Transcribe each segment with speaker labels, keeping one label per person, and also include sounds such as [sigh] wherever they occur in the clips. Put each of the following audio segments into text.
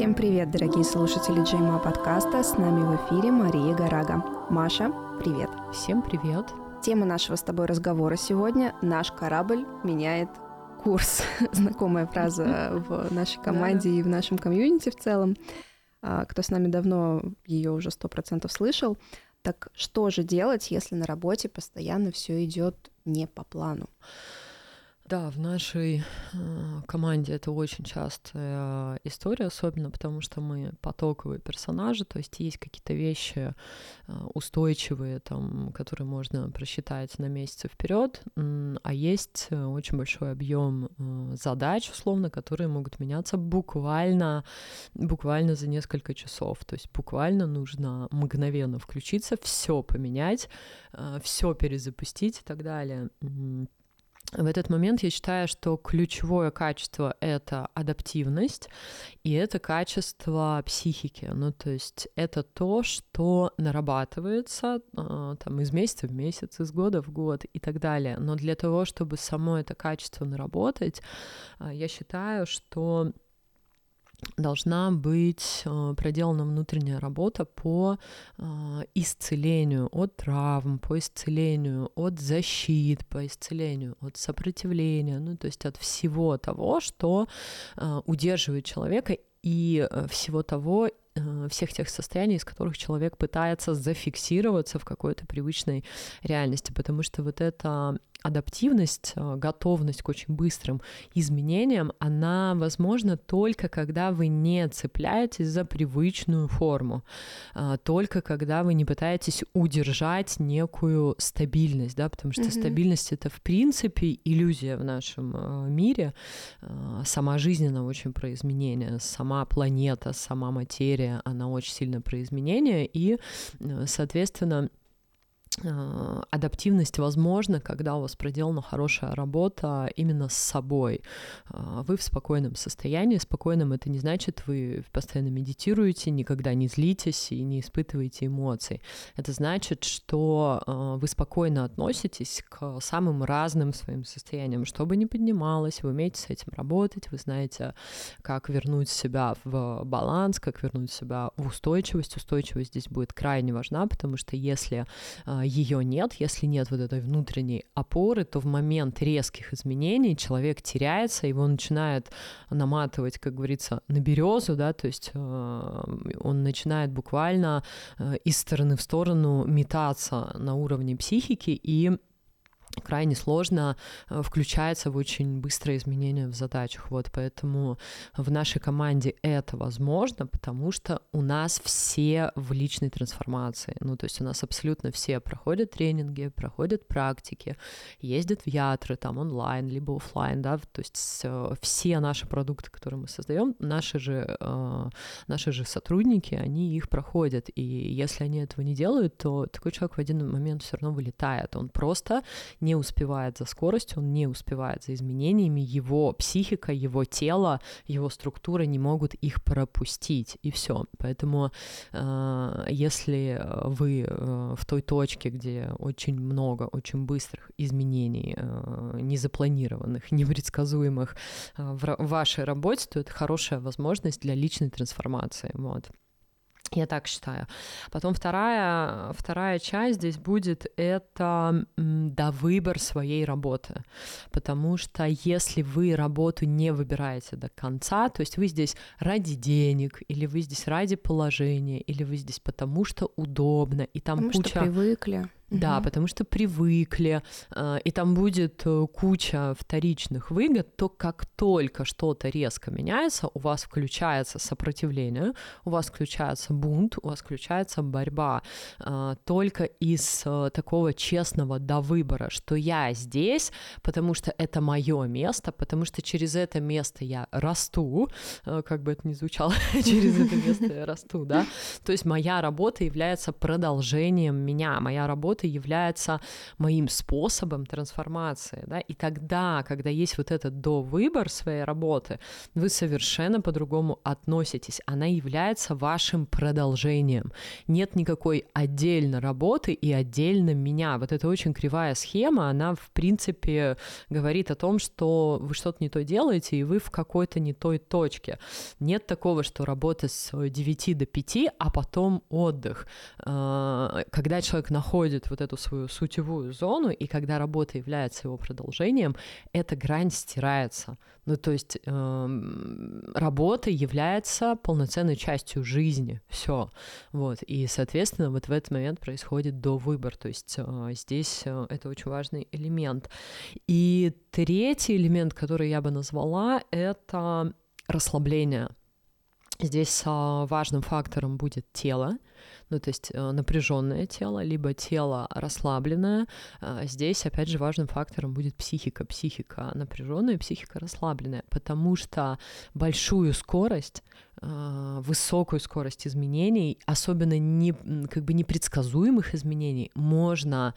Speaker 1: Всем привет, дорогие слушатели Джейма подкаста. С нами в эфире Мария Гарага. Маша, привет.
Speaker 2: Всем привет.
Speaker 1: Тема нашего с тобой разговора сегодня «Наш корабль меняет курс». [laughs] Знакомая фраза [laughs] в нашей команде и в нашем комьюнити в целом. А, кто с нами давно, ее уже сто процентов слышал. Так что же делать, если на работе постоянно все идет не по плану?
Speaker 2: Да, в нашей э, команде это очень частая история, особенно потому что мы потоковые персонажи, то есть есть какие-то вещи э, устойчивые, там, которые можно просчитать на месяцы вперед, а есть очень большой объем э, задач, условно, которые могут меняться буквально, буквально за несколько часов. То есть буквально нужно мгновенно включиться, все поменять, э, все перезапустить и так далее в этот момент я считаю, что ключевое качество — это адаптивность, и это качество психики. Ну, то есть это то, что нарабатывается э, там, из месяца в месяц, из года в год и так далее. Но для того, чтобы само это качество наработать, э, я считаю, что должна быть э, проделана внутренняя работа по э, исцелению от травм, по исцелению от защит, по исцелению от сопротивления, ну то есть от всего того, что э, удерживает человека и всего того, всех тех состояний, из которых человек пытается зафиксироваться в какой-то привычной реальности, потому что вот это адаптивность, э, готовность к очень быстрым изменениям, она возможна только когда вы не цепляетесь за привычную форму, а, только когда вы не пытаетесь удержать некую стабильность, да, потому что mm-hmm. стабильность это в принципе иллюзия в нашем э, мире. А, сама жизнь она очень про изменения, сама планета, сама материя, она очень сильно про изменения, и, э, соответственно, Э, адаптивность возможна, когда у вас проделана хорошая работа именно с собой. Э, вы в спокойном состоянии. Спокойным это не значит, вы постоянно медитируете, никогда не злитесь и не испытываете эмоций. Это значит, что э, вы спокойно относитесь к самым разным своим состояниям. Что бы ни поднималось, вы умеете с этим работать, вы знаете, как вернуть себя в баланс, как вернуть себя в устойчивость. Устойчивость здесь будет крайне важна, потому что если ее нет, если нет вот этой внутренней опоры, то в момент резких изменений человек теряется, его начинает наматывать, как говорится, на березу, да, то есть э, он начинает буквально э, из стороны в сторону метаться на уровне психики и крайне сложно э, включается в очень быстрое изменение в задачах. Вот поэтому в нашей команде это возможно, потому что у нас все в личной трансформации. Ну, то есть у нас абсолютно все проходят тренинги, проходят практики, ездят в ятры, там онлайн, либо офлайн, да, то есть все наши продукты, которые мы создаем, наши же, э, наши же сотрудники, они их проходят. И если они этого не делают, то такой человек в один момент все равно вылетает. Он просто не успевает за скоростью, он не успевает за изменениями, его психика, его тело, его структура не могут их пропустить, и все. Поэтому э, если вы э, в той точке, где очень много, очень быстрых изменений, э, незапланированных, непредсказуемых в вашей работе, то это хорошая возможность для личной трансформации. Вот. Я так считаю. Потом вторая, вторая часть здесь будет это да, выбор своей работы. Потому что если вы работу не выбираете до конца, то есть вы здесь ради денег, или вы здесь ради положения, или вы здесь потому что удобно, и там
Speaker 1: потому
Speaker 2: куча...
Speaker 1: Что привыкли.
Speaker 2: Да, угу. потому что привыкли, э, и там будет э, куча вторичных выгод, то как только что-то резко меняется, у вас включается сопротивление, у вас включается бунт, у вас включается борьба. Э, только из такого честного до выбора, что я здесь, потому что это мое место, потому что через это место я расту, как бы это ни звучало, [laughs] через это место я расту, да. То есть моя работа является продолжением меня, моя работа работа является моим способом трансформации, да, и тогда, когда есть вот этот до выбор своей работы, вы совершенно по-другому относитесь, она является вашим продолжением. Нет никакой отдельно работы и отдельно меня. Вот это очень кривая схема, она, в принципе, говорит о том, что вы что-то не то делаете, и вы в какой-то не той точке. Нет такого, что работа с 9 до 5, а потом отдых. А, когда человек находит вот эту свою сутевую зону, и когда работа является его продолжением, эта грань стирается. Ну, то есть э, работа является полноценной частью жизни. Все. Вот. И, соответственно, вот в этот момент происходит до выбор. То есть э, здесь э, это очень важный элемент. И третий элемент, который я бы назвала, это расслабление. Здесь а, важным фактором будет тело, ну то есть э, напряженное тело, либо тело расслабленное. А, здесь, опять же, важным фактором будет психика. Психика напряженная, психика расслабленная, потому что большую скорость а, высокую скорость изменений, особенно не, как бы непредсказуемых изменений, можно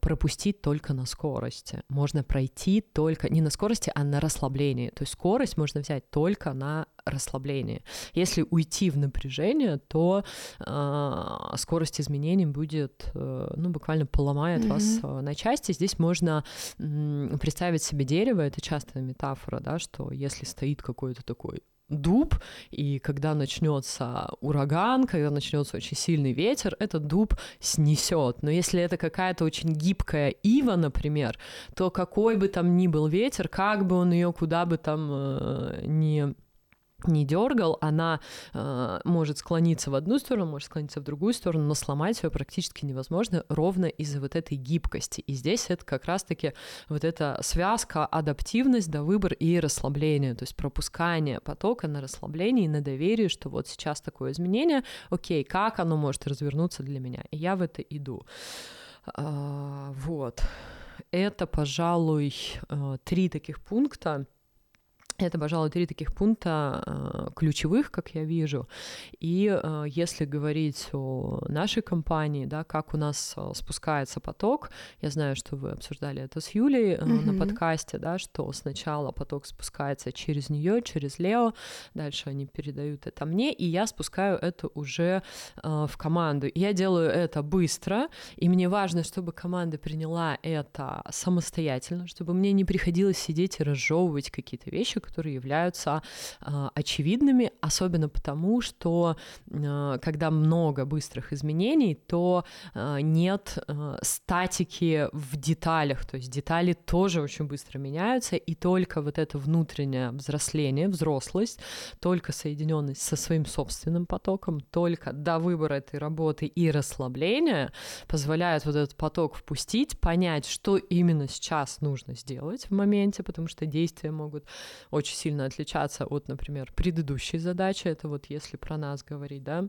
Speaker 2: пропустить только на скорости. Можно пройти только не на скорости, а на расслаблении. То есть скорость можно взять только на расслаблении. Если уйти в напряжение, то э, скорость изменений будет, э, ну, буквально поломает mm-hmm. вас э, на части. Здесь можно э, представить себе дерево, это частая метафора, да, что если стоит какой-то такой дуб, и когда начнется ураган, когда начнется очень сильный ветер, этот дуб снесет. Но если это какая-то очень гибкая ива, например, то какой бы там ни был ветер, как бы он ее куда бы там э, не не дергал, она э, может склониться в одну сторону, может склониться в другую сторону, но сломать ее практически невозможно ровно из-за вот этой гибкости. И здесь это как раз-таки вот эта связка, адаптивность, да, выбор и расслабление, то есть пропускание потока на расслабление и на доверие, что вот сейчас такое изменение, окей, как оно может развернуться для меня? И я в это иду. А, вот. Это, пожалуй, э, три таких пункта, это, пожалуй, три таких пункта э, ключевых, как я вижу. И э, если говорить о нашей компании, да, как у нас э, спускается поток, я знаю, что вы обсуждали это с Юлей mm-hmm. на подкасте, да, что сначала поток спускается через нее, через Лео, дальше они передают это мне, и я спускаю это уже в команду. И я делаю это быстро, и мне важно, чтобы команда приняла это самостоятельно, чтобы мне не приходилось сидеть и разжевывать какие-то вещи, которые являются э, очевидными, особенно потому, что э, когда много быстрых изменений, то э, нет статики в деталях, то есть детали тоже очень быстро меняются, и только вот это внутреннее взросление, взрослость, только соединенность со своим собственным потоком, только до выбора этой работы и расслабления позволяет вот этот поток впустить, понять, что именно сейчас нужно сделать в моменте, потому что действия могут очень сильно отличаться от, например, предыдущей задачи. Это вот если про нас говорить, да,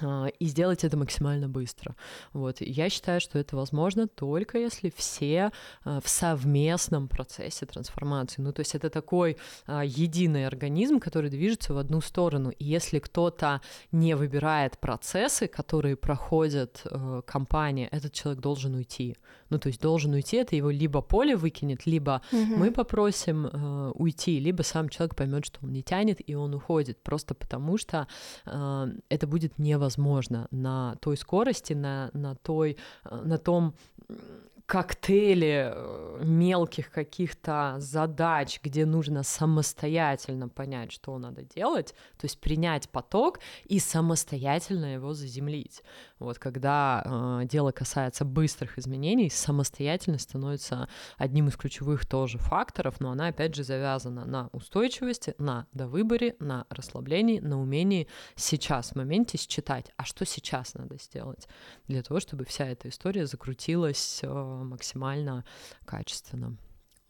Speaker 2: а, и сделать это максимально быстро. Вот. Я считаю, что это возможно только если все а, в совместном процессе трансформации. Ну, то есть это такой а, единый организм, который движется в одну сторону. И если кто-то не выбирает процессы, которые проходят э, компания, этот человек должен уйти. Ну, то есть должен уйти, это его либо поле выкинет, либо угу. мы попросим э, уйти, либо сам человек поймет, что он не тянет, и он уходит, просто потому что э, это будет невозможно на той скорости, на, на, той, э, на том коктейле э, мелких каких-то задач, где нужно самостоятельно понять, что надо делать, то есть принять поток и самостоятельно его заземлить. Вот когда э, дело касается быстрых изменений, самостоятельность становится одним из ключевых тоже факторов, но она опять же завязана на устойчивости, на довыборе, на расслаблении, на умении сейчас в моменте считать, а что сейчас надо сделать для того, чтобы вся эта история закрутилась э, максимально качественно.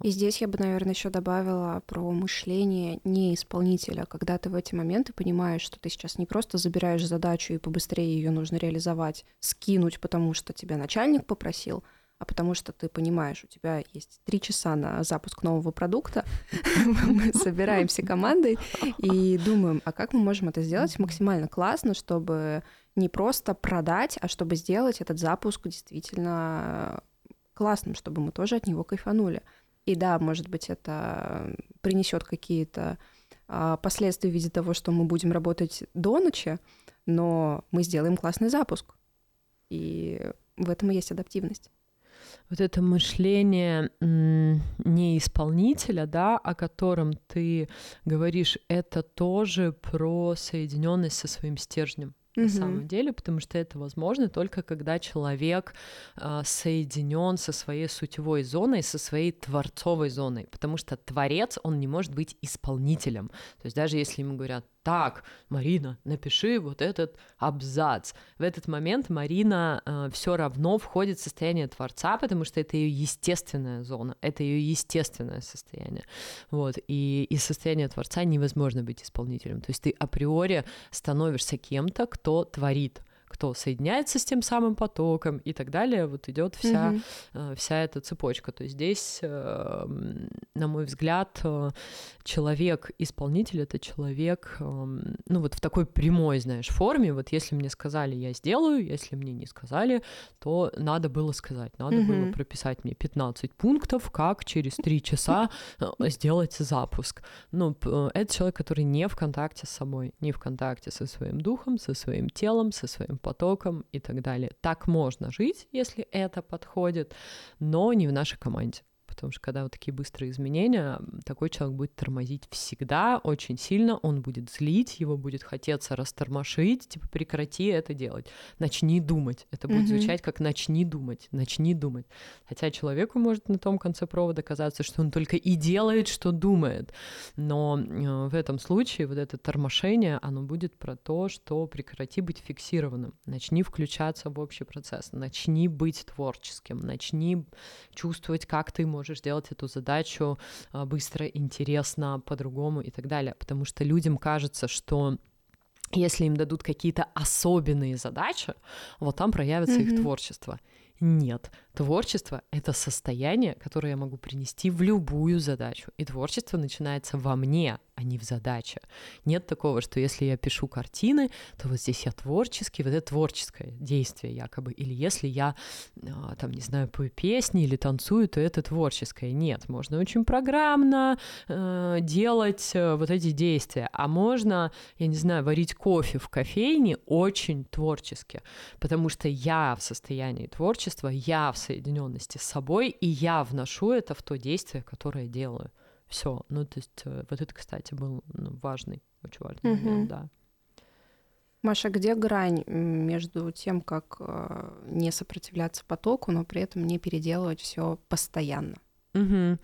Speaker 1: И здесь я бы, наверное, еще добавила про мышление не исполнителя, когда ты в эти моменты понимаешь, что ты сейчас не просто забираешь задачу и побыстрее ее нужно реализовать, скинуть, потому что тебя начальник попросил, а потому что ты понимаешь, у тебя есть три часа на запуск нового продукта, [laughs] мы собираемся командой и думаем, а как мы можем это сделать максимально классно, чтобы не просто продать, а чтобы сделать этот запуск действительно классным, чтобы мы тоже от него кайфанули. И да, может быть, это принесет какие-то а, последствия в виде того, что мы будем работать до ночи, но мы сделаем классный запуск. И в этом и есть адаптивность
Speaker 2: вот это мышление не исполнителя, да, о котором ты говоришь, это тоже про соединенность со своим стержнем на самом деле, потому что это возможно только когда человек э, соединен со своей сутевой зоной, со своей творцовой зоной, потому что творец он не может быть исполнителем. То есть даже если ему говорят так, Марина, напиши вот этот абзац. В этот момент Марина э, все равно входит в состояние творца, потому что это ее естественная зона, это ее естественное состояние. Вот, и из состояния творца невозможно быть исполнителем. То есть ты априори становишься кем-то, кто творит кто соединяется с тем самым потоком и так далее, вот идет вся, mm-hmm. вся эта цепочка. То есть здесь, эм, на мой взгляд, э, человек-исполнитель — это человек, ну вот в такой прямой, знаешь, форме, вот если мне сказали, я сделаю, если мне не сказали, то надо было сказать, надо mm-hmm. было прописать мне 15 пунктов, как через 3 часа сделать запуск. Ну, это человек, который не в контакте с собой, не в контакте со своим духом, со своим телом, со своим потоком и так далее. Так можно жить, если это подходит, но не в нашей команде потому что когда вот такие быстрые изменения, такой человек будет тормозить всегда очень сильно, он будет злить, его будет хотеться растормошить, типа прекрати это делать, начни думать. Это будет mm-hmm. звучать как начни думать, начни думать. Хотя человеку может на том конце провода казаться, что он только и делает, что думает. Но э, в этом случае вот это тормошение, оно будет про то, что прекрати быть фиксированным, начни включаться в общий процесс, начни быть творческим, начни чувствовать, как ты можешь можешь сделать эту задачу а, быстро, интересно, по-другому и так далее. Потому что людям кажется, что если им дадут какие-то особенные задачи, вот там проявится mm-hmm. их творчество. Нет, творчество — это состояние, которое я могу принести в любую задачу. И творчество начинается во мне, а не в задаче. Нет такого, что если я пишу картины, то вот здесь я творческий, вот это творческое действие якобы. Или если я, а, там, не знаю, пою песни или танцую, то это творческое. Нет, можно очень программно э, делать э, вот эти действия. А можно, я не знаю, варить кофе в кофейне очень творчески, потому что я в состоянии творчества, я в соединенности с собой, и я вношу это в то действие, которое делаю. Все. Ну, то есть, э, вот это, кстати, был ну, важный, очень важный угу. момент, да.
Speaker 1: Маша, где грань между тем, как э, не сопротивляться потоку, но при этом не переделывать все постоянно?
Speaker 2: Угу.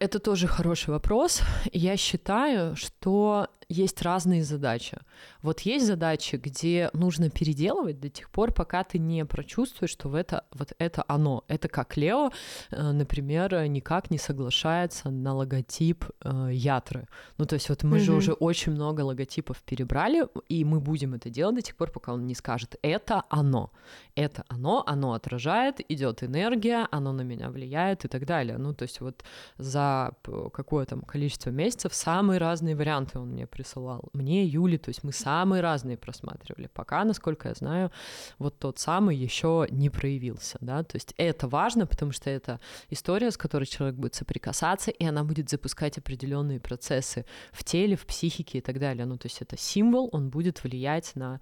Speaker 2: Это тоже хороший вопрос. Я считаю, что есть разные задачи. Вот есть задачи, где нужно переделывать до тех пор, пока ты не прочувствуешь, что в это, вот это оно. Это как Лео, э, например, никак не соглашается на логотип э, Ятры. Ну, то есть вот мы mm-hmm. же уже очень много логотипов перебрали, и мы будем это делать до тех пор, пока он не скажет «это оно». Это оно, оно отражает, идет энергия, оно на меня влияет и так далее. Ну, то есть вот за какое там количество месяцев самые разные варианты он мне присылал. Мне, Юли, то есть мы самые разные просматривали. Пока, насколько я знаю, вот тот самый еще не проявился, да, то есть это важно, потому что это история, с которой человек будет соприкасаться, и она будет запускать определенные процессы в теле, в психике и так далее. Ну, то есть это символ, он будет влиять на,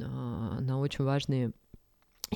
Speaker 2: а, на очень важные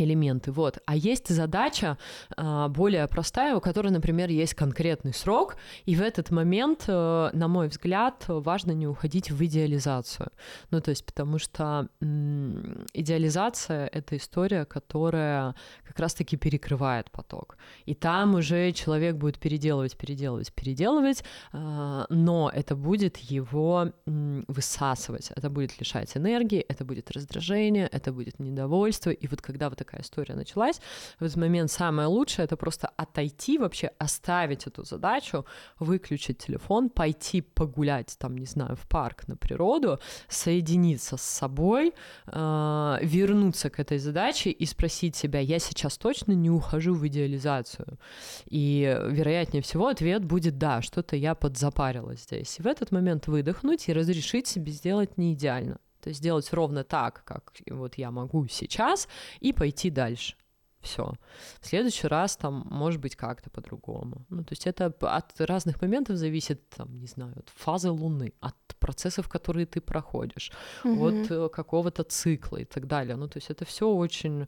Speaker 2: элементы. Вот. А есть задача э, более простая, у которой, например, есть конкретный срок, и в этот момент, э, на мой взгляд, важно не уходить в идеализацию. Ну, то есть, потому что э, идеализация — это история, которая как раз-таки перекрывает поток. И там уже человек будет переделывать, переделывать, переделывать, э, но это будет его э, высасывать, это будет лишать энергии, это будет раздражение, это будет недовольство, и вот когда вот такая история началась, в этот момент самое лучшее это просто отойти вообще, оставить эту задачу, выключить телефон, пойти погулять там, не знаю, в парк, на природу, соединиться с собой, э, вернуться к этой задаче и спросить себя, я сейчас точно не ухожу в идеализацию. И вероятнее всего ответ будет да, что-то я подзапарилась здесь. И в этот момент выдохнуть и разрешить себе сделать не идеально. То есть сделать ровно так, как вот я могу сейчас, и пойти дальше все. В следующий раз там может быть как-то по-другому. Ну, то есть это от разных моментов зависит, там, не знаю, от фазы Луны, от процессов, которые ты проходишь, угу. от э, какого-то цикла и так далее. Ну, то есть это все очень,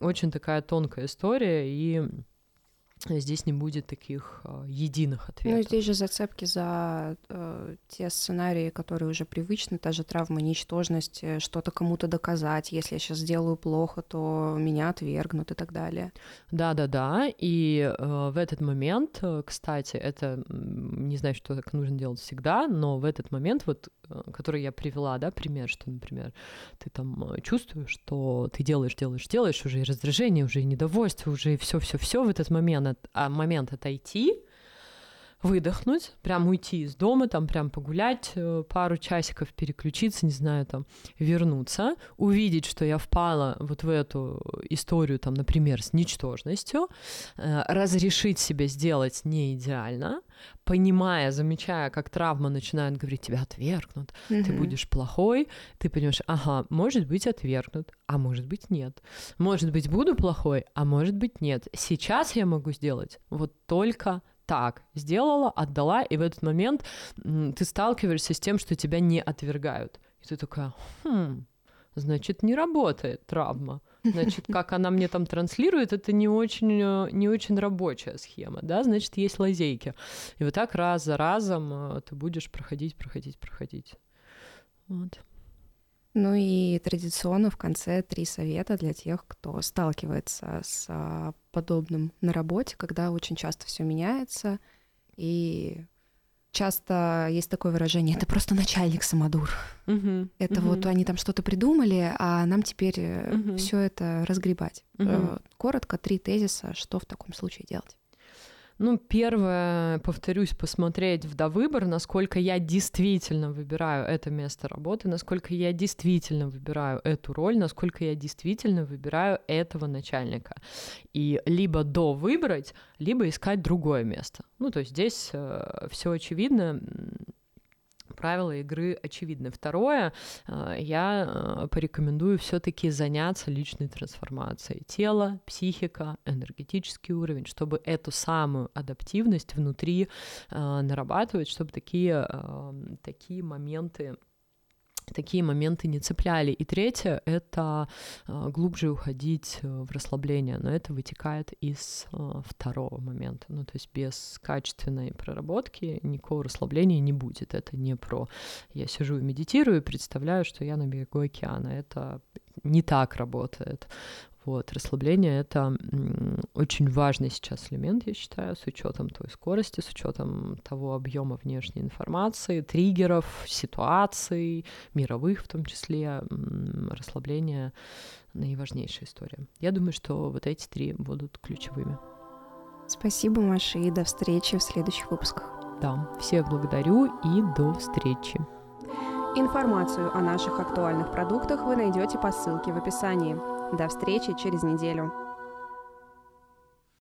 Speaker 2: очень такая тонкая история, и здесь не будет таких э, единых ответов.
Speaker 1: Ну, здесь же зацепки за э, те сценарии, которые уже привычны, та же травма ничтожности, что-то кому-то доказать, если я сейчас сделаю плохо, то меня отвергнут и так далее.
Speaker 2: Да-да-да, и э, в этот момент, э, кстати, это, не знаю, что так нужно делать всегда, но в этот момент, вот, э, который я привела, да, пример, что, например, ты там э, чувствуешь, что ты делаешь, делаешь, делаешь, уже и раздражение, уже и недовольство, уже и все-все-все в этот момент а, момент отойти, выдохнуть, прям уйти из дома, там прям погулять э, пару часиков, переключиться, не знаю, там вернуться, увидеть, что я впала вот в эту историю, там, например, с ничтожностью, э, разрешить себе сделать не идеально, понимая, замечая, как травма начинает говорить, тебя отвергнут, mm-hmm. ты будешь плохой, ты понимаешь, ага, может быть отвергнут, а может быть нет. Может быть буду плохой, а может быть нет. Сейчас я могу сделать вот только так сделала, отдала, и в этот момент ты сталкиваешься с тем, что тебя не отвергают. И ты такая, хм, значит, не работает травма. Значит, [laughs] как она мне там транслирует, это не очень, э, не очень рабочая схема, да, значит, есть лазейки. И вот так раз за разом э, ты будешь проходить, проходить, проходить. Вот.
Speaker 1: Ну и традиционно в конце три совета для тех, кто сталкивается с а, подобным на работе, когда очень часто все меняется, и часто есть такое выражение: это просто начальник самодур. Угу, это угу. вот они там что-то придумали, а нам теперь угу. Э, все это разгребать. Угу. Коротко три тезиса, что в таком случае делать.
Speaker 2: Ну, первое, повторюсь, посмотреть в довыбор, насколько я действительно выбираю это место работы, насколько я действительно выбираю эту роль, насколько я действительно выбираю этого начальника. И либо до выбрать, либо искать другое место. Ну, то есть здесь э, все очевидно правила игры очевидны. Второе, э, я э, порекомендую все-таки заняться личной трансформацией тела, психика, энергетический уровень, чтобы эту самую адаптивность внутри э, нарабатывать, чтобы такие, такие моменты такие моменты не цепляли. И третье — это э, глубже уходить э, в расслабление, но это вытекает из э, второго момента. Ну, то есть без качественной проработки никакого расслабления не будет. Это не про «я сижу и медитирую представляю, что я на берегу океана». Это не так работает. Вот, расслабление — это очень важный сейчас элемент, я считаю, с учетом той скорости, с учетом того объема внешней информации, триггеров, ситуаций, мировых в том числе. Расслабление — наиважнейшая история. Я думаю, что вот эти три будут ключевыми.
Speaker 1: Спасибо, Маша, и до встречи в следующих выпусках.
Speaker 2: Да, всех благодарю и до встречи.
Speaker 1: Информацию о наших актуальных продуктах вы найдете по ссылке в описании. До встречи через неделю.